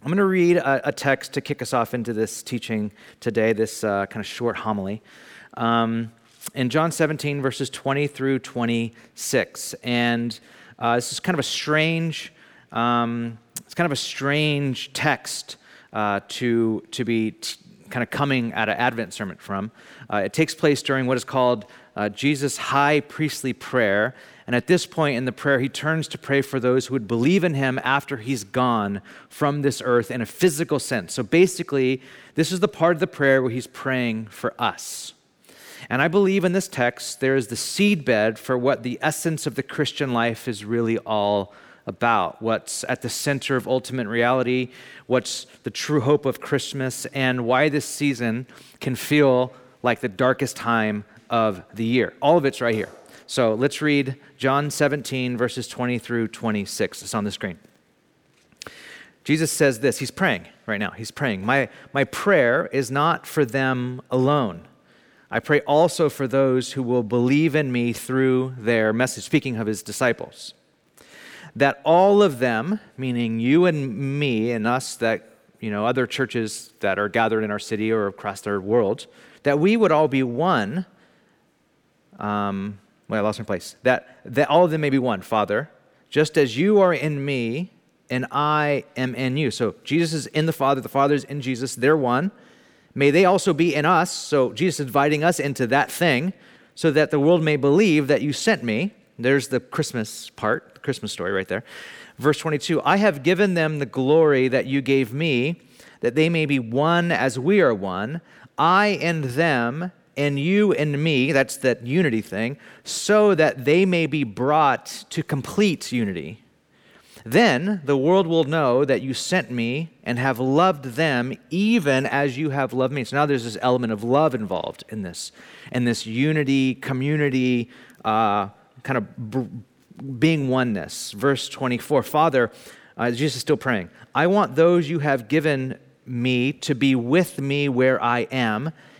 I'm going to read a, a, text to kick us off into this teaching today, this uh, kind of short homily. Um, in John 17, verses 20 through 26. And uh, this is kind of a strange, um, it's kind of a strange text uh, to, to be t- kind of coming at an Advent sermon from. Uh, it takes place during what is called uh, Jesus' high priestly prayer. And at this point in the prayer, he turns to pray for those who would believe in him after he's gone from this earth in a physical sense. So basically, this is the part of the prayer where he's praying for us. And I believe in this text, there is the seedbed for what the essence of the Christian life is really all about, what's at the center of ultimate reality, what's the true hope of Christmas, and why this season can feel like the darkest time of the year. All of it's right here. So let's read John 17, verses 20 through 26. It's on the screen. Jesus says this. He's praying right now. He's praying. My, my prayer is not for them alone. I pray also for those who will believe in me through their message, speaking of his disciples that all of them, meaning you and me and us, that, you know, other churches that are gathered in our city or across our world, that we would all be one. Um, well, I lost my place. That, that all of them may be one, Father, just as you are in me and I am in you. So Jesus is in the Father, the Father is in Jesus, they're one. May they also be in us. So Jesus is inviting us into that thing so that the world may believe that you sent me. There's the Christmas part, the Christmas story right there. Verse 22 I have given them the glory that you gave me, that they may be one as we are one, I and them, and you and me, that's that unity thing, so that they may be brought to complete unity. Then the world will know that you sent me and have loved them even as you have loved me. So now there's this element of love involved in this, and this unity, community, uh, kind of being oneness. Verse 24 Father, uh, Jesus is still praying, I want those you have given me to be with me where I am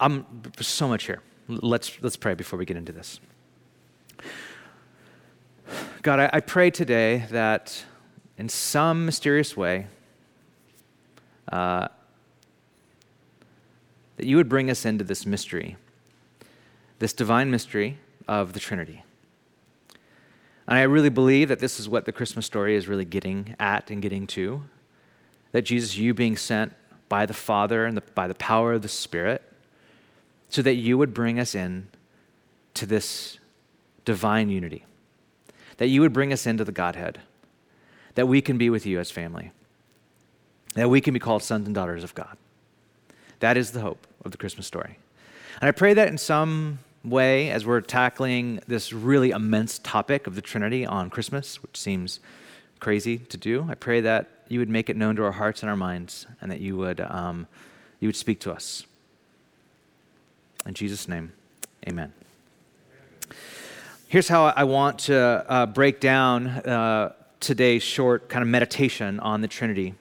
I'm so much here. Let's, let's pray before we get into this. God, I, I pray today that in some mysterious way, uh, that you would bring us into this mystery this divine mystery of the Trinity. And I really believe that this is what the Christmas story is really getting at and getting to that Jesus, you being sent by the Father and the, by the power of the Spirit, so that you would bring us in to this divine unity, that you would bring us into the Godhead, that we can be with you as family, that we can be called sons and daughters of God. That is the hope of the Christmas story. And I pray that in some way as we're tackling this really immense topic of the Trinity on Christmas, which seems crazy to do. I pray that you would make it known to our hearts and our minds, and that you would um, you would speak to us. In Jesus' name, Amen. Here's how I want to uh, break down uh, today's short kind of meditation on the Trinity.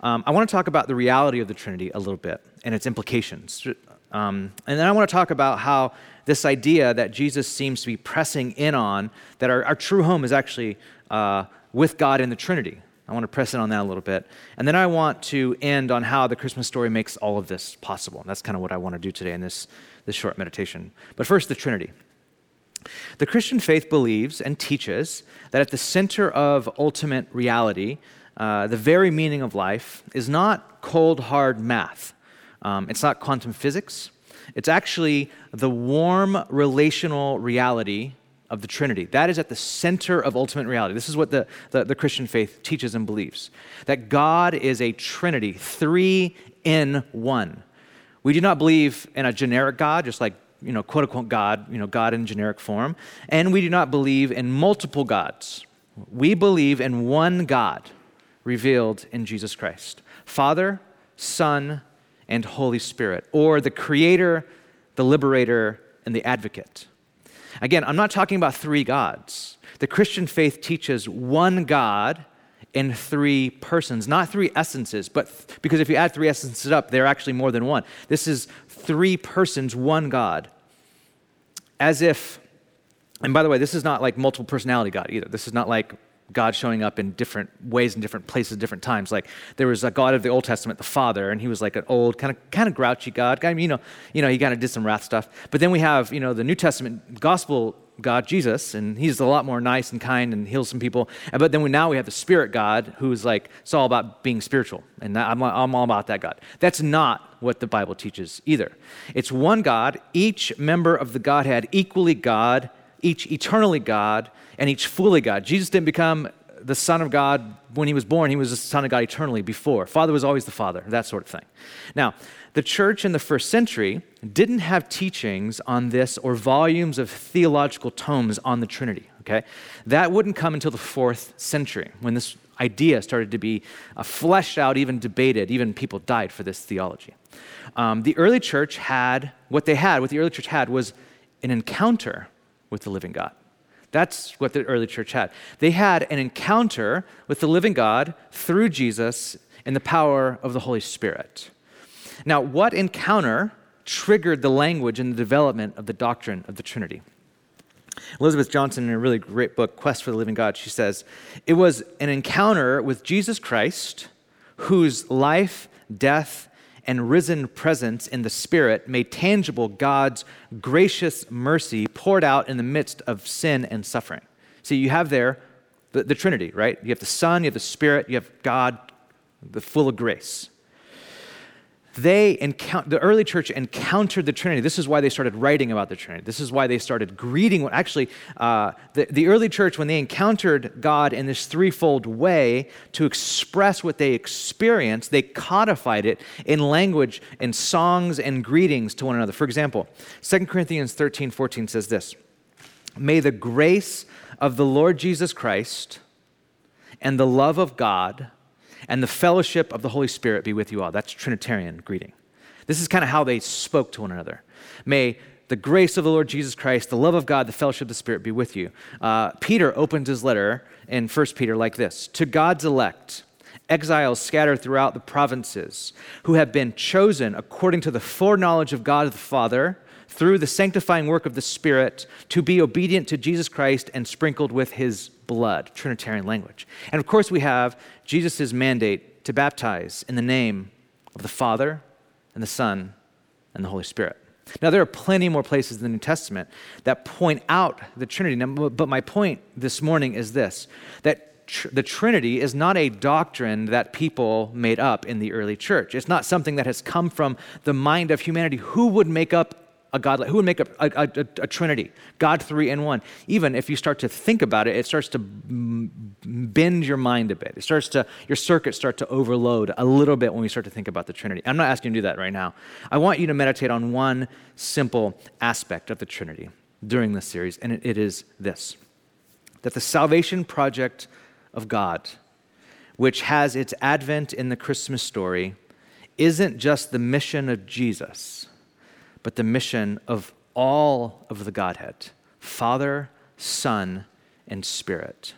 Um, I want to talk about the reality of the Trinity a little bit and its implications. Um, and then I want to talk about how this idea that Jesus seems to be pressing in on, that our, our true home is actually uh, with God in the Trinity. I want to press in on that a little bit. And then I want to end on how the Christmas story makes all of this possible. And that's kind of what I want to do today in this, this short meditation. But first, the Trinity. The Christian faith believes and teaches that at the center of ultimate reality, uh, the very meaning of life, is not cold, hard math. Um, it's not quantum physics. It's actually the warm relational reality of the Trinity. That is at the center of ultimate reality. This is what the, the, the, Christian faith teaches and believes that God is a Trinity, three in one. We do not believe in a generic God, just like, you know, quote unquote God, you know, God in generic form. And we do not believe in multiple gods. We believe in one God revealed in Jesus Christ Father, Son, and Holy Spirit, or the Creator, the Liberator, and the Advocate. Again, I'm not talking about three gods. The Christian faith teaches one God in three persons, not three essences, but th- because if you add three essences up, they're actually more than one. This is three persons, one God. As if, and by the way, this is not like multiple personality God either. This is not like God showing up in different ways in different places, different times. Like there was a God of the Old Testament, the Father, and he was like an old, kind of kind of grouchy God. I mean, you know, you know, he kind of did some wrath stuff. But then we have, you know, the New Testament gospel God, Jesus, and he's a lot more nice and kind and heals some people. But then we, now we have the Spirit God, who's like, it's all about being spiritual. And I'm, I'm all about that God. That's not what the Bible teaches either. It's one God, each member of the Godhead equally God, each eternally God, and each fully God. Jesus didn't become the Son of God when he was born, he was the Son of God eternally before. Father was always the Father, that sort of thing. Now, the church in the first century didn't have teachings on this or volumes of theological tomes on the Trinity, okay? That wouldn't come until the fourth century when this idea started to be uh, fleshed out, even debated, even people died for this theology. Um, the early church had, what they had, what the early church had was an encounter with the living God. That's what the early church had. They had an encounter with the living God through Jesus in the power of the Holy Spirit. Now, what encounter triggered the language and the development of the doctrine of the Trinity? Elizabeth Johnson, in a really great book, Quest for the Living God, she says, It was an encounter with Jesus Christ, whose life, death, and risen presence in the Spirit made tangible God's gracious mercy poured out in the midst of sin and suffering. See, you have there the, the Trinity, right? You have the Son, you have the Spirit, you have God, the full of grace they encounter, the early church encountered the Trinity. This is why they started writing about the Trinity. This is why they started greeting. Actually, uh, the, the early church, when they encountered God in this threefold way to express what they experienced, they codified it in language, in songs and greetings to one another. For example, 2 Corinthians 13 14 says this May the grace of the Lord Jesus Christ and the love of God and the fellowship of the Holy Spirit be with you all. That's Trinitarian greeting. This is kind of how they spoke to one another. May the grace of the Lord Jesus Christ, the love of God, the fellowship of the Spirit be with you. Uh, Peter opens his letter in 1 Peter like this To God's elect, exiles scattered throughout the provinces, who have been chosen according to the foreknowledge of God the Father through the sanctifying work of the Spirit to be obedient to Jesus Christ and sprinkled with his blood, Trinitarian language. And of course, we have Jesus' mandate to baptize in the name of the Father and the Son and the Holy Spirit. Now, there are plenty more places in the New Testament that point out the Trinity. Now, but my point this morning is this that the Trinity is not a doctrine that people made up in the early church. It's not something that has come from the mind of humanity. Who would make up a God, like who would make a, a, a, a, Trinity? God three in one. Even if you start to think about it, it starts to bend your mind a bit. It starts to, your circuits start to overload a little bit when we start to think about the Trinity. I'm not asking you to do that right now. I want you to meditate on one simple aspect of the Trinity during this series, and it is this that the salvation project of God, which has its advent in the Christmas story, isn't just the mission of Jesus but the mission of all of the Godhead Father, Son, and Spirit.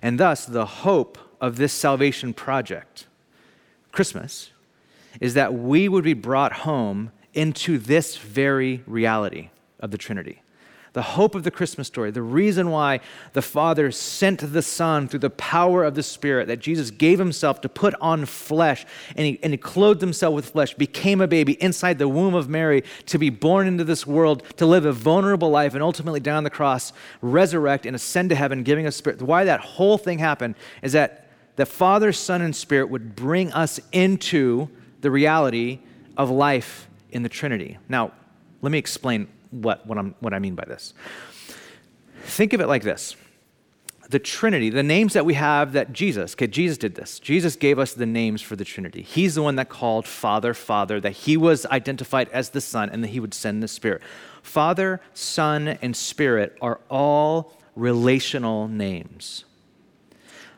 And thus, the hope of this salvation project, Christmas, is that we would be brought home into this very reality of the Trinity the hope of the Christmas story, the reason why the Father sent the Son through the power of the Spirit, that Jesus gave himself to put on flesh, and he, and he clothed himself with flesh, became a baby inside the womb of Mary to be born into this world, to live a vulnerable life, and ultimately die on the cross, resurrect and ascend to heaven, giving us Spirit. Why that whole thing happened is that the Father, Son, and Spirit would bring us into the reality of life in the Trinity. Now, let me explain what, what, I'm, what I mean by this. Think of it like this the Trinity, the names that we have that Jesus, okay, Jesus did this. Jesus gave us the names for the Trinity. He's the one that called Father, Father, that he was identified as the Son and that he would send the Spirit. Father, Son, and Spirit are all relational names.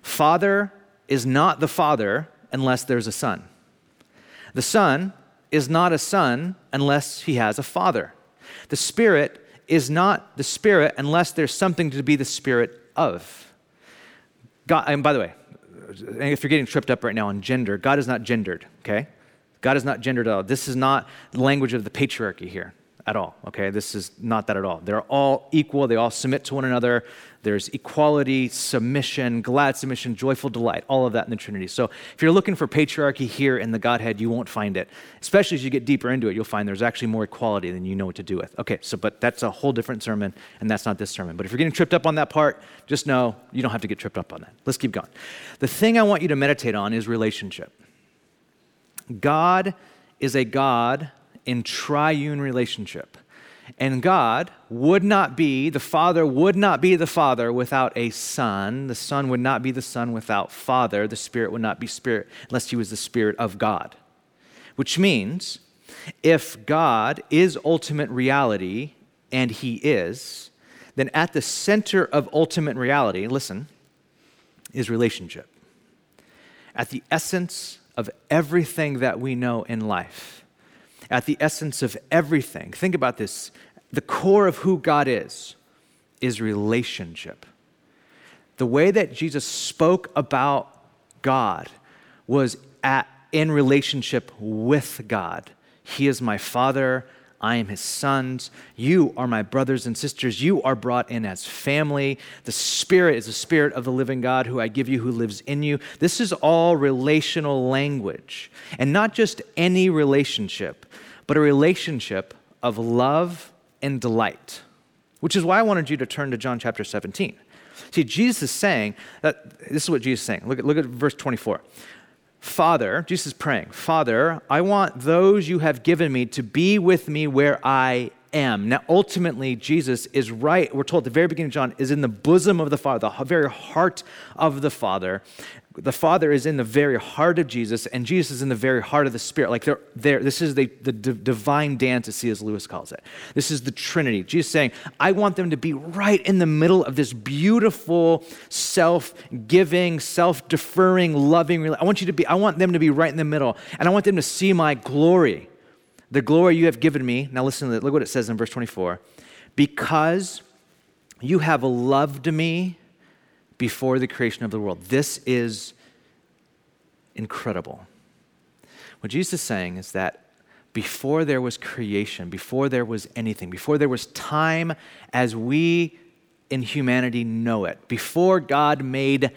Father is not the Father unless there's a Son. The Son is not a son unless he has a father. The Spirit is not the Spirit unless there's something to be the Spirit of. God, and by the way, if you're getting tripped up right now on gender, God is not gendered, okay? God is not gendered at all. This is not the language of the patriarchy here at all, okay? This is not that at all. They're all equal, they all submit to one another. There's equality, submission, glad submission, joyful delight, all of that in the Trinity. So if you're looking for patriarchy here in the Godhead, you won't find it. Especially as you get deeper into it, you'll find there's actually more equality than you know what to do with. Okay, so but that's a whole different sermon, and that's not this sermon. But if you're getting tripped up on that part, just know you don't have to get tripped up on that. Let's keep going. The thing I want you to meditate on is relationship. God is a God in triune relationship. And God would not be, the Father would not be the Father without a Son. The Son would not be the Son without Father. The Spirit would not be Spirit unless He was the Spirit of God. Which means, if God is ultimate reality, and He is, then at the center of ultimate reality, listen, is relationship. At the essence of everything that we know in life at the essence of everything. Think about this the core of who God is is relationship. The way that Jesus spoke about God was at, in relationship with God. He is my Father. I am his sons. You are my brothers and sisters. You are brought in as family. The Spirit is the Spirit of the living God who I give you, who lives in you. This is all relational language. And not just any relationship, but a relationship of love and delight, which is why I wanted you to turn to John chapter 17. See, Jesus is saying that this is what Jesus is saying. Look at, look at verse 24. Father, Jesus is praying, Father, I want those you have given me to be with me where I am. Now, ultimately, Jesus is right, we're told at the very beginning of John, is in the bosom of the Father, the very heart of the Father the Father is in the very heart of Jesus, and Jesus is in the very heart of the Spirit. Like they're there. This is the, the d- divine dance, as. Lewis calls it. This is the Trinity. Jesus saying, I want them to be right in the middle of this beautiful, self-giving, self-deferring, loving. I want you to be. I want them to be right in the middle, and I want them to see my glory, the glory you have given me. Now listen to Look what it says in verse 24. Because you have loved me before the creation of the world. This is incredible. What Jesus is saying is that before there was creation, before there was anything, before there was time as we in humanity know it, before God made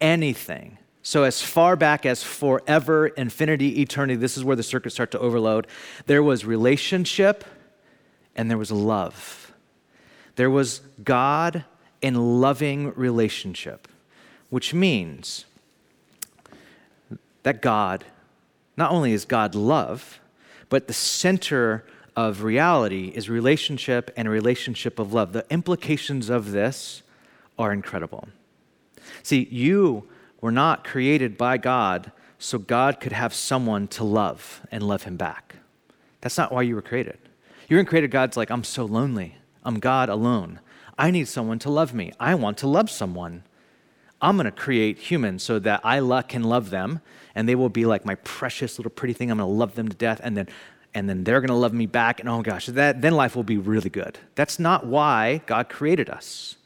anything, so, as far back as forever, infinity, eternity, this is where the circuits start to overload. There was relationship and there was love. There was God in loving relationship, which means that God, not only is God love, but the center of reality is relationship and relationship of love. The implications of this are incredible. See, you were not created by God so God could have someone to love and love him back. That's not why you were created. You weren't created, God's like, I'm so lonely. I'm God alone. I need someone to love me. I want to love someone. I'm going to create humans so that I can love them and they will be like my precious little pretty thing. I'm going to love them to death and then and then they're going to love me back and oh gosh, that then life will be really good. That's not why God created us.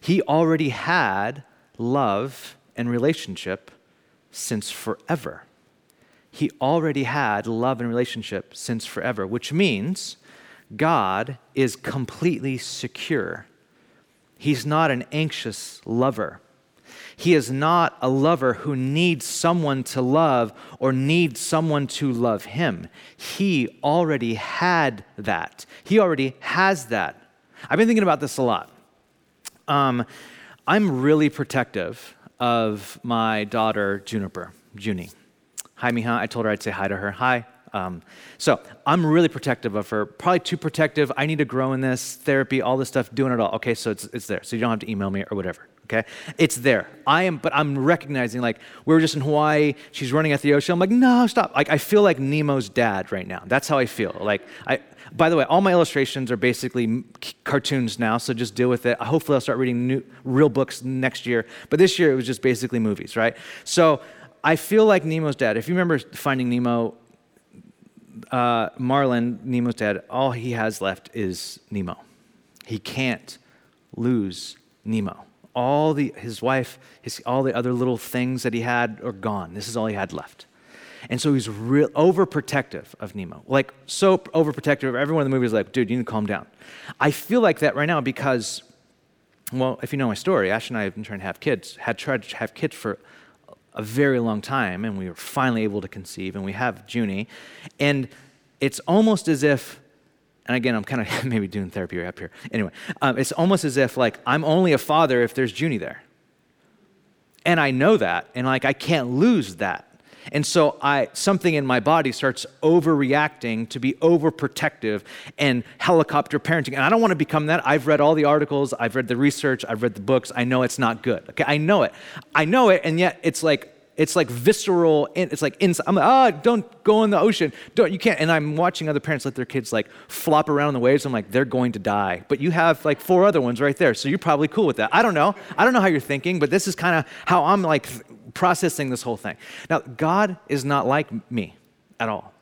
He already had love and relationship since forever. He already had love and relationship since forever, which means God is completely secure He's not an anxious lover. He is not a lover who needs someone to love or needs someone to love him. He already had that. He already has that. I've been thinking about this a lot. Um, I'm really protective of my daughter, Juniper, Junie. Hi, Miha. I told her I'd say hi to her. Hi. Um, so I'm really protective of her, probably too protective. I need to grow in this therapy, all this stuff, doing it all. Okay, so it's, it's there. So you don't have to email me or whatever. Okay, it's there. I am, but I'm recognizing like we were just in Hawaii. She's running at the ocean. I'm like, no, stop. Like I feel like Nemo's dad right now. That's how I feel. Like I. By the way, all my illustrations are basically cartoons now, so just deal with it. Hopefully, I'll start reading new, real books next year. But this year, it was just basically movies, right? So I feel like Nemo's dad. If you remember Finding Nemo, uh, Marlin, Nemo's dad, all he has left is Nemo. He can't lose Nemo. All the, his wife, his, all the other little things that he had are gone. This is all he had left. And so he's real overprotective of Nemo. Like, so overprotective. Everyone in the movie is like, dude, you need to calm down. I feel like that right now because, well, if you know my story, Ash and I have been trying to have kids, had tried to have kids for a very long time, and we were finally able to conceive, and we have Junie. And it's almost as if, and again, I'm kind of maybe doing therapy up here. Anyway, um, it's almost as if, like, I'm only a father if there's Junie there. And I know that, and like, I can't lose that. And so I something in my body starts overreacting to be overprotective and helicopter parenting. And I don't want to become that. I've read all the articles, I've read the research, I've read the books. I know it's not good. Okay, I know it. I know it, and yet it's like it's like visceral. It's like inside. I'm like, ah, oh, don't go in the ocean. Don't you can't. And I'm watching other parents let their kids like flop around in the waves. I'm like, they're going to die. But you have like four other ones right there, so you're probably cool with that. I don't know. I don't know how you're thinking, but this is kind of how I'm like processing this whole thing. Now, God is not like me at all.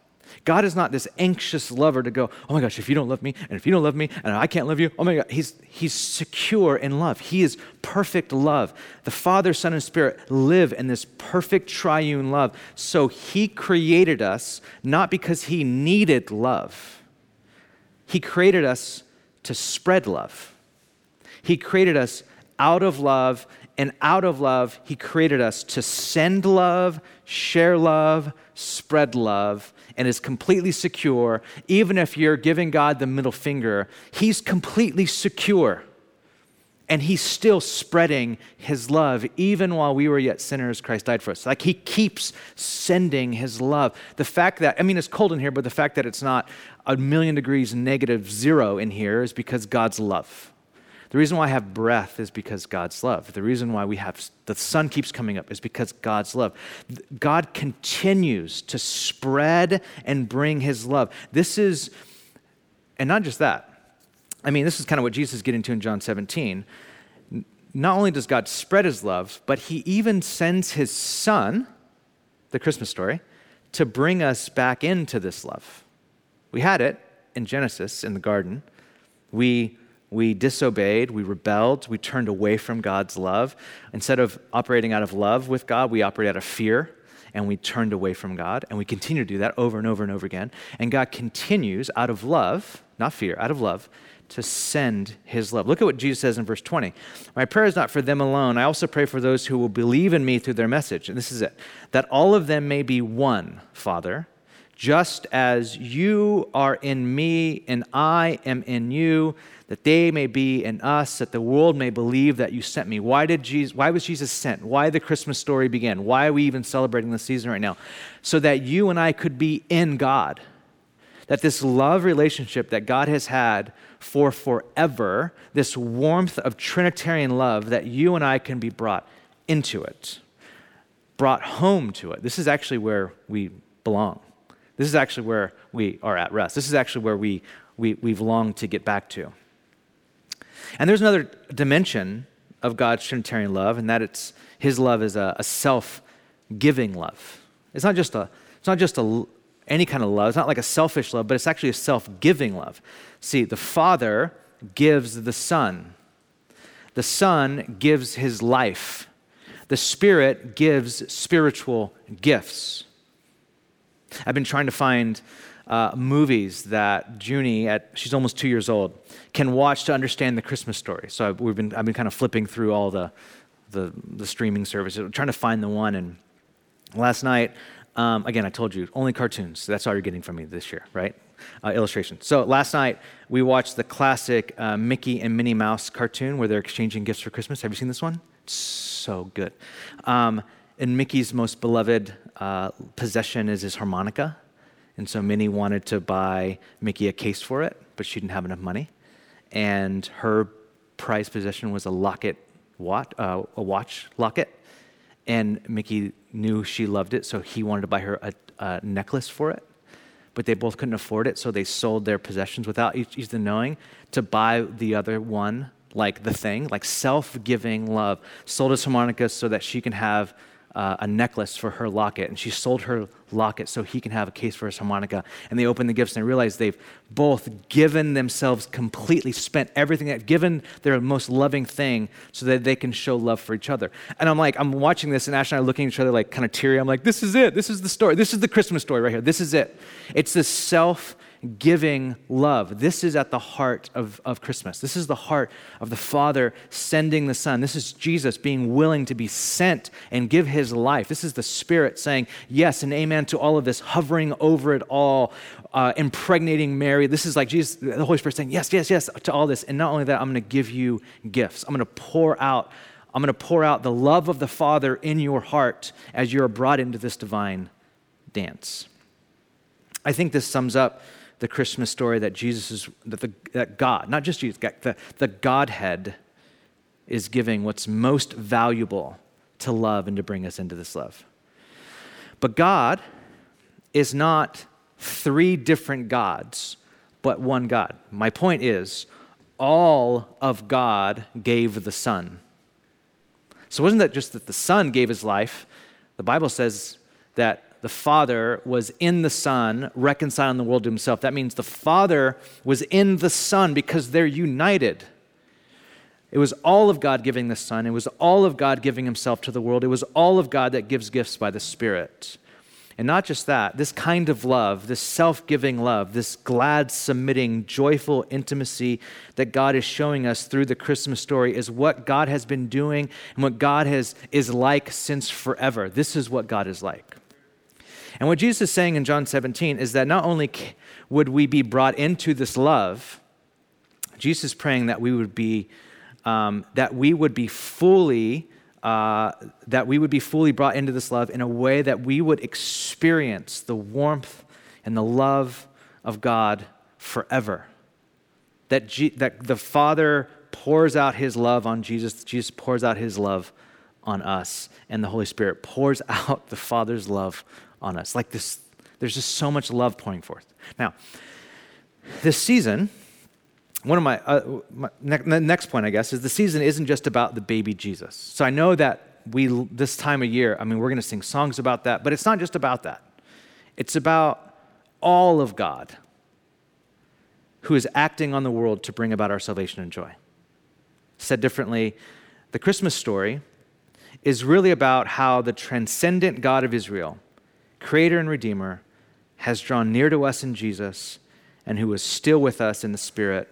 God is not this anxious lover to go, oh my gosh, if you don't love me, and if you don't love me, and I can't love you, oh my God. He's, he's secure in love. He is perfect love. The Father, Son, and Spirit live in this perfect triune love. So he created us not because he needed love, he created us to spread love. He created us out of love and out of love, He created us to send love, share love, spread love, and is completely secure. Even if you're giving God the middle finger, He's completely secure. And He's still spreading His love. Even while we were yet sinners, Christ died for us. Like He keeps sending His love. The fact that, I mean, it's cold in here, but the fact that it's not a million degrees negative zero in here is because God's love. The reason why I have breath is because God's love. The reason why we have the sun keeps coming up is because God's love. God continues to spread and bring his love. This is, and not just that. I mean, this is kind of what Jesus is getting to in John 17. Not only does God spread his love, but he even sends his son, the Christmas story, to bring us back into this love. We had it in Genesis in the garden. We we disobeyed, we rebelled, we turned away from God's love. Instead of operating out of love with God, we operate out of fear and we turned away from God. And we continue to do that over and over and over again. And God continues out of love, not fear, out of love, to send his love. Look at what Jesus says in verse 20. My prayer is not for them alone. I also pray for those who will believe in me through their message. And this is it that all of them may be one, Father just as you are in me and I am in you, that they may be in us, that the world may believe that you sent me. Why did Jesus, why was Jesus sent? Why the Christmas story began? Why are we even celebrating the season right now? So that you and I could be in God. That this love relationship that God has had for forever, this warmth of Trinitarian love, that you and I can be brought into it, brought home to it. This is actually where we belong. This is actually where we are at rest. This is actually where we, we, we've longed to get back to. And there's another dimension of God's Trinitarian love, and that it's His love is a, a self giving love. It's not just a, it's not just a, any kind of love. It's not like a selfish love, but it's actually a self giving love. See, the Father gives the Son, the Son gives His life, the Spirit gives spiritual gifts. I've been trying to find uh, movies that Junie, at she's almost two years old, can watch to understand the Christmas story. So I've, we've been, I've been kind of flipping through all the, the, the streaming services, trying to find the one. And last night, um, again, I told you, only cartoons. That's all you're getting from me this year, right? Uh, illustration. So last night, we watched the classic uh, Mickey and Minnie Mouse cartoon where they're exchanging gifts for Christmas. Have you seen this one? It's so good. Um, and Mickey's most beloved uh, possession is his harmonica. And so Minnie wanted to buy Mickey a case for it, but she didn't have enough money. And her prized possession was a locket, watch, uh, a watch locket. And Mickey knew she loved it, so he wanted to buy her a, a necklace for it. But they both couldn't afford it, so they sold their possessions without each, each knowing to buy the other one, like the thing, like self giving love. Sold his harmonica so that she can have uh, a necklace for her locket, and she sold her locket so he can have a case for his harmonica. And they open the gifts and they realize they've both given themselves completely, spent everything, they've given their most loving thing so that they can show love for each other. And I'm like, I'm watching this, and Ash and I are looking at each other like kind of teary. I'm like, this is it. This is the story. This is the Christmas story right here. This is it. It's this self giving love. This is at the heart of, of Christmas. This is the heart of the Father sending the Son. This is Jesus being willing to be sent and give his life. This is the Spirit saying yes and amen to all of this, hovering over it all, uh, impregnating Mary. This is like Jesus, the Holy Spirit saying yes, yes, yes to all this. And not only that, I'm going to give you gifts. I'm going to pour out. I'm going to pour out the love of the Father in your heart as you're brought into this divine dance. I think this sums up the Christmas story that Jesus is, that, the, that God, not just Jesus, the, the Godhead is giving what's most valuable to love and to bring us into this love. But God is not three different gods, but one God. My point is, all of God gave the Son. So wasn't that just that the Son gave his life. The Bible says that the Father was in the Son, reconciling the world to himself. That means the Father was in the Son because they're united. It was all of God giving the Son. It was all of God giving himself to the world. It was all of God that gives gifts by the Spirit. And not just that, this kind of love, this self giving love, this glad, submitting, joyful intimacy that God is showing us through the Christmas story is what God has been doing and what God has, is like since forever. This is what God is like. And what Jesus is saying in John 17 is that not only would we be brought into this love, Jesus is praying that we would be, um, that we would be fully, uh, that we would be fully brought into this love in a way that we would experience the warmth and the love of God forever. That, G- that the Father pours out his love on Jesus, Jesus pours out his love on us, and the Holy Spirit pours out the Father's love on us. Like this, there's just so much love pouring forth. Now, this season, one of my, uh, my ne- next point, I guess, is the season isn't just about the baby Jesus. So I know that we, this time of year, I mean, we're going to sing songs about that, but it's not just about that. It's about all of God who is acting on the world to bring about our salvation and joy. Said differently, the Christmas story is really about how the transcendent God of Israel Creator and Redeemer, has drawn near to us in Jesus and who is still with us in the Spirit,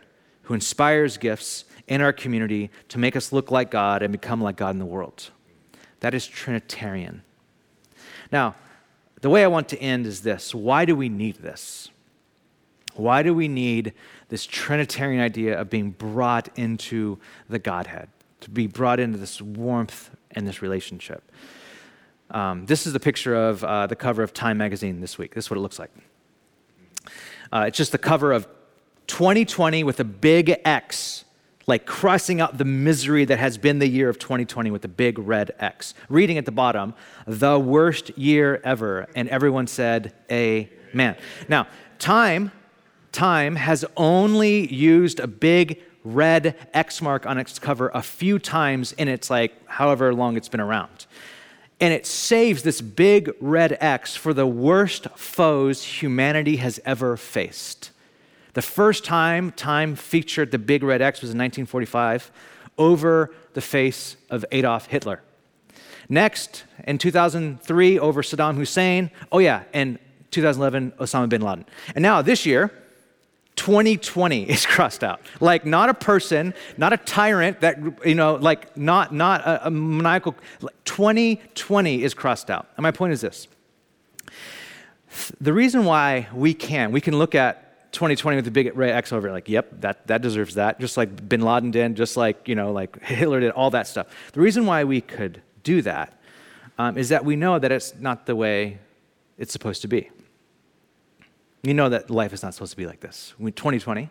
who inspires gifts in our community to make us look like God and become like God in the world. That is Trinitarian. Now, the way I want to end is this why do we need this? Why do we need this Trinitarian idea of being brought into the Godhead, to be brought into this warmth and this relationship? Um, this is the picture of uh, the cover of Time magazine this week. This is what it looks like. Uh, it's just the cover of 2020 with a big X, like crossing out the misery that has been the year of 2020 with a big red X. Reading at the bottom, the worst year ever. And everyone said, Amen. Now, Time, Time has only used a big red X mark on its cover a few times in its like however long it's been around and it saves this big red X for the worst foes humanity has ever faced. The first time Time featured the big red X was in 1945 over the face of Adolf Hitler. Next, in 2003, over Saddam Hussein. Oh, yeah, and 2011, Osama bin Laden. And now this year, 2020 is crossed out. Like not a person, not a tyrant that, you know, like not, not a, a maniacal, 2020 is crossed out. And my point is this. The reason why we can, we can look at 2020 with the big red X over it, like, yep, that, that deserves that, just like bin Laden did, just like, you know, like Hitler did, all that stuff. The reason why we could do that um, is that we know that it's not the way it's supposed to be. You know that life is not supposed to be like this. 2020,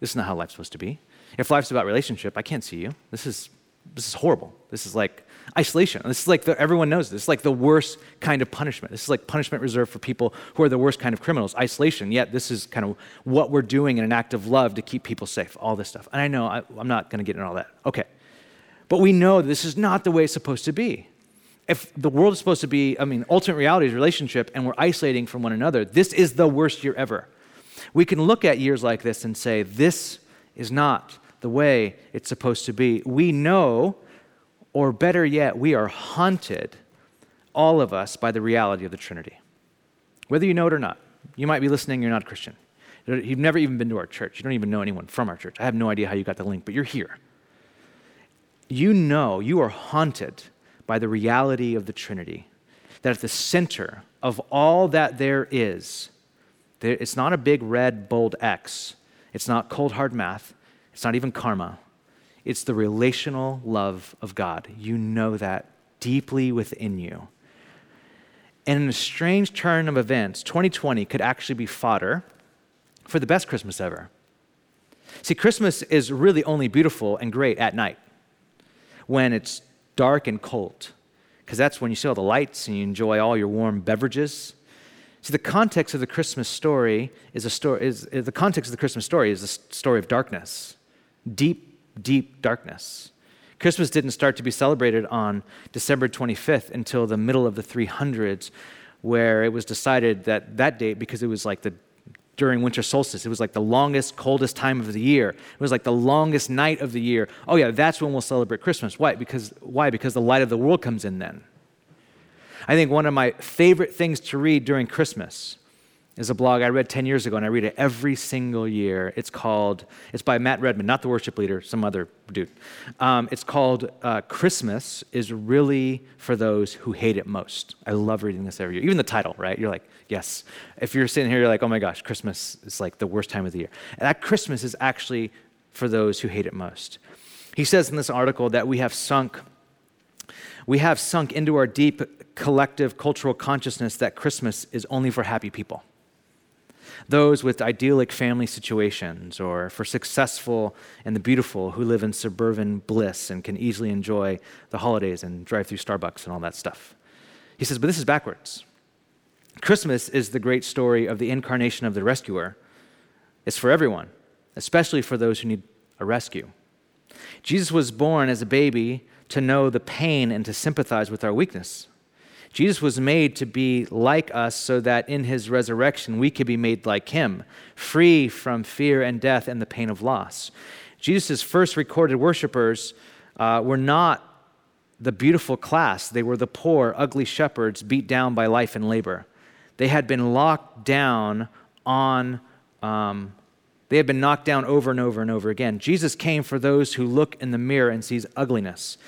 this is not how life's supposed to be. If life's about relationship, I can't see you. This is, this is horrible. This is like isolation. This is like the, everyone knows this. It's like the worst kind of punishment. This is like punishment reserved for people who are the worst kind of criminals. Isolation. Yet this is kind of what we're doing in an act of love to keep people safe. All this stuff. And I know I, I'm not going to get into all that. Okay, but we know this is not the way it's supposed to be. If the world is supposed to be, I mean, ultimate reality is relationship and we're isolating from one another, this is the worst year ever. We can look at years like this and say, this is not the way it's supposed to be. We know, or better yet, we are haunted, all of us, by the reality of the Trinity. Whether you know it or not, you might be listening, you're not a Christian. You've never even been to our church. You don't even know anyone from our church. I have no idea how you got the link, but you're here. You know, you are haunted by the reality of the Trinity, that at the center of all that there is, there, it's not a big red bold X, it's not cold hard math, it's not even karma. It's the relational love of God. You know that deeply within you. And in a strange turn of events, 2020 could actually be fodder for the best Christmas ever. See, Christmas is really only beautiful and great at night when it's dark and cold, because that's when you see all the lights and you enjoy all your warm beverages. See, the context of the Christmas story is a story. Is, is the context of the Christmas story is a story of darkness, deep, deep darkness. Christmas didn't start to be celebrated on December 25th until the middle of the 300s, where it was decided that that date, because it was like the during winter solstice, it was like the longest, coldest time of the year. It was like the longest night of the year. Oh yeah, that's when we'll celebrate Christmas. Why? Because why? Because the light of the world comes in then. I think one of my favorite things to read during Christmas is a blog I read 10 years ago, and I read it every single year. It's called, it's by Matt Redmond, not the worship leader, some other dude. Um, it's called uh, Christmas is Really for Those Who Hate It Most. I love reading this every year. Even the title, right? You're like, yes. If you're sitting here, you're like, oh my gosh, Christmas is like the worst time of the year. And that Christmas is actually for those who hate it most. He says in this article that we have sunk we have sunk into our deep collective cultural consciousness that Christmas is only for happy people those with idyllic family situations, or for successful and the beautiful who live in suburban bliss and can easily enjoy the holidays and drive through Starbucks and all that stuff. He says, but this is backwards. Christmas is the great story of the incarnation of the rescuer. It's for everyone, especially for those who need a rescue. Jesus was born as a baby to know the pain and to sympathize with our weakness. Jesus was made to be like us so that in his resurrection we could be made like him, free from fear and death and the pain of loss. Jesus' first recorded worshipers uh, were not the beautiful class, they were the poor, ugly shepherds beat down by life and labor. They had been locked down on. Um, they had been knocked down over and over and over again. Jesus came for those who look in the mirror and sees ugliness.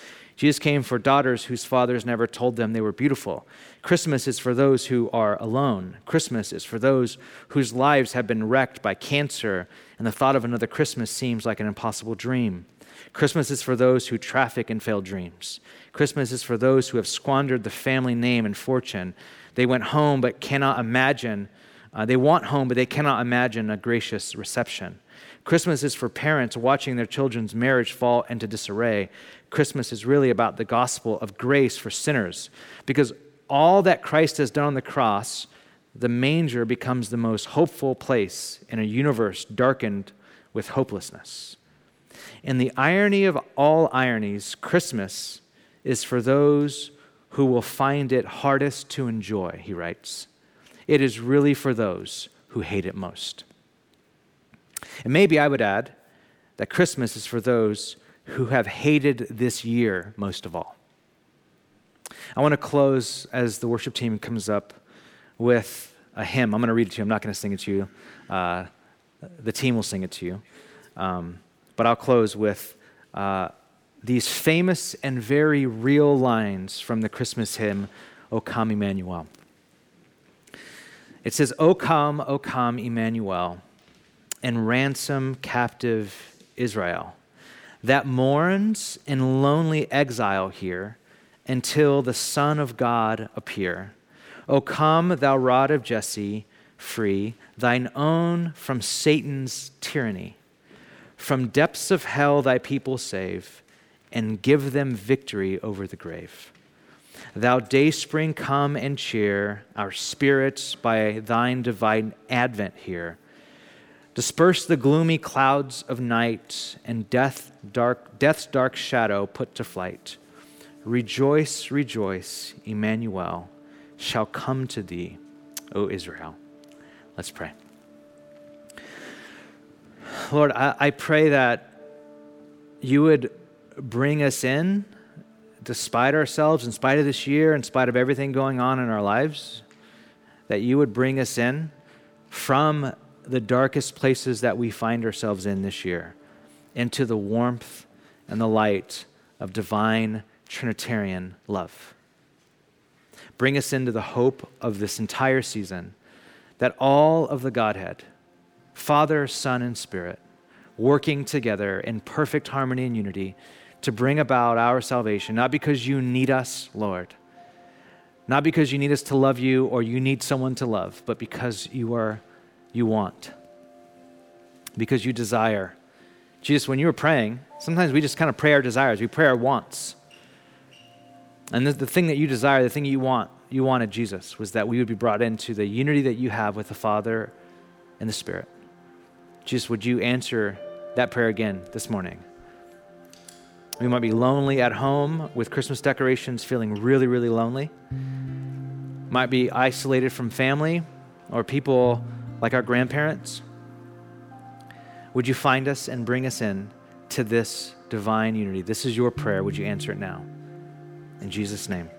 Jesus came for daughters whose fathers never told them they were beautiful. Christmas is for those who are alone. Christmas is for those whose lives have been wrecked by cancer, and the thought of another Christmas seems like an impossible dream. Christmas is for those who traffic in failed dreams. Christmas is for those who have squandered the family name and fortune. They went home but cannot imagine, uh, they want home but they cannot imagine a gracious reception. Christmas is for parents watching their children's marriage fall into disarray. Christmas is really about the gospel of grace for sinners because all that Christ has done on the cross, the manger becomes the most hopeful place in a universe darkened with hopelessness. And the irony of all ironies, Christmas is for those who will find it hardest to enjoy, he writes. It is really for those who hate it most. And maybe I would add that Christmas is for those who have hated this year most of all. I want to close as the worship team comes up with a hymn. I'm going to read it to you. I'm not going to sing it to you. Uh, the team will sing it to you. Um, but I'll close with uh, these famous and very real lines from the Christmas hymn, O come, Emmanuel. It says, O come, O come, Emmanuel, and ransom captive Israel that mourns in lonely exile here until the Son of God appear. O come, thou rod of Jesse, free thine own from Satan's tyranny. From depths of hell thy people save, and give them victory over the grave. Thou dayspring, come and cheer our spirits by thine divine advent here. Disperse the gloomy clouds of night and death dark, death's dark shadow put to flight. Rejoice, rejoice, Emmanuel shall come to thee, O Israel. Let's pray. Lord, I, I pray that you would bring us in despite ourselves, in spite of this year, in spite of everything going on in our lives, that you would bring us in from the darkest places that we find ourselves in this year into the warmth and the light of divine Trinitarian love. Bring us into the hope of this entire season that all of the Godhead, Father, Son, and Spirit, working together in perfect harmony and unity to bring about our salvation, not because you need us, Lord, not because you need us to love you or you need someone to love, but because you are you want. Because you desire. Jesus, when you were praying, sometimes we just kind of pray our desires, we pray our wants. And the, the thing that you desire, the thing you want, you wanted, Jesus, was that we would be brought into the unity that you have with the Father and the Spirit. Jesus, would you answer that prayer again this morning? We might be lonely at home with Christmas decorations, feeling really, really lonely. Might be isolated from family or people like our grandparents. Would you find us and bring us in to this divine unity? This is your prayer. Would you answer it now? In Jesus' name.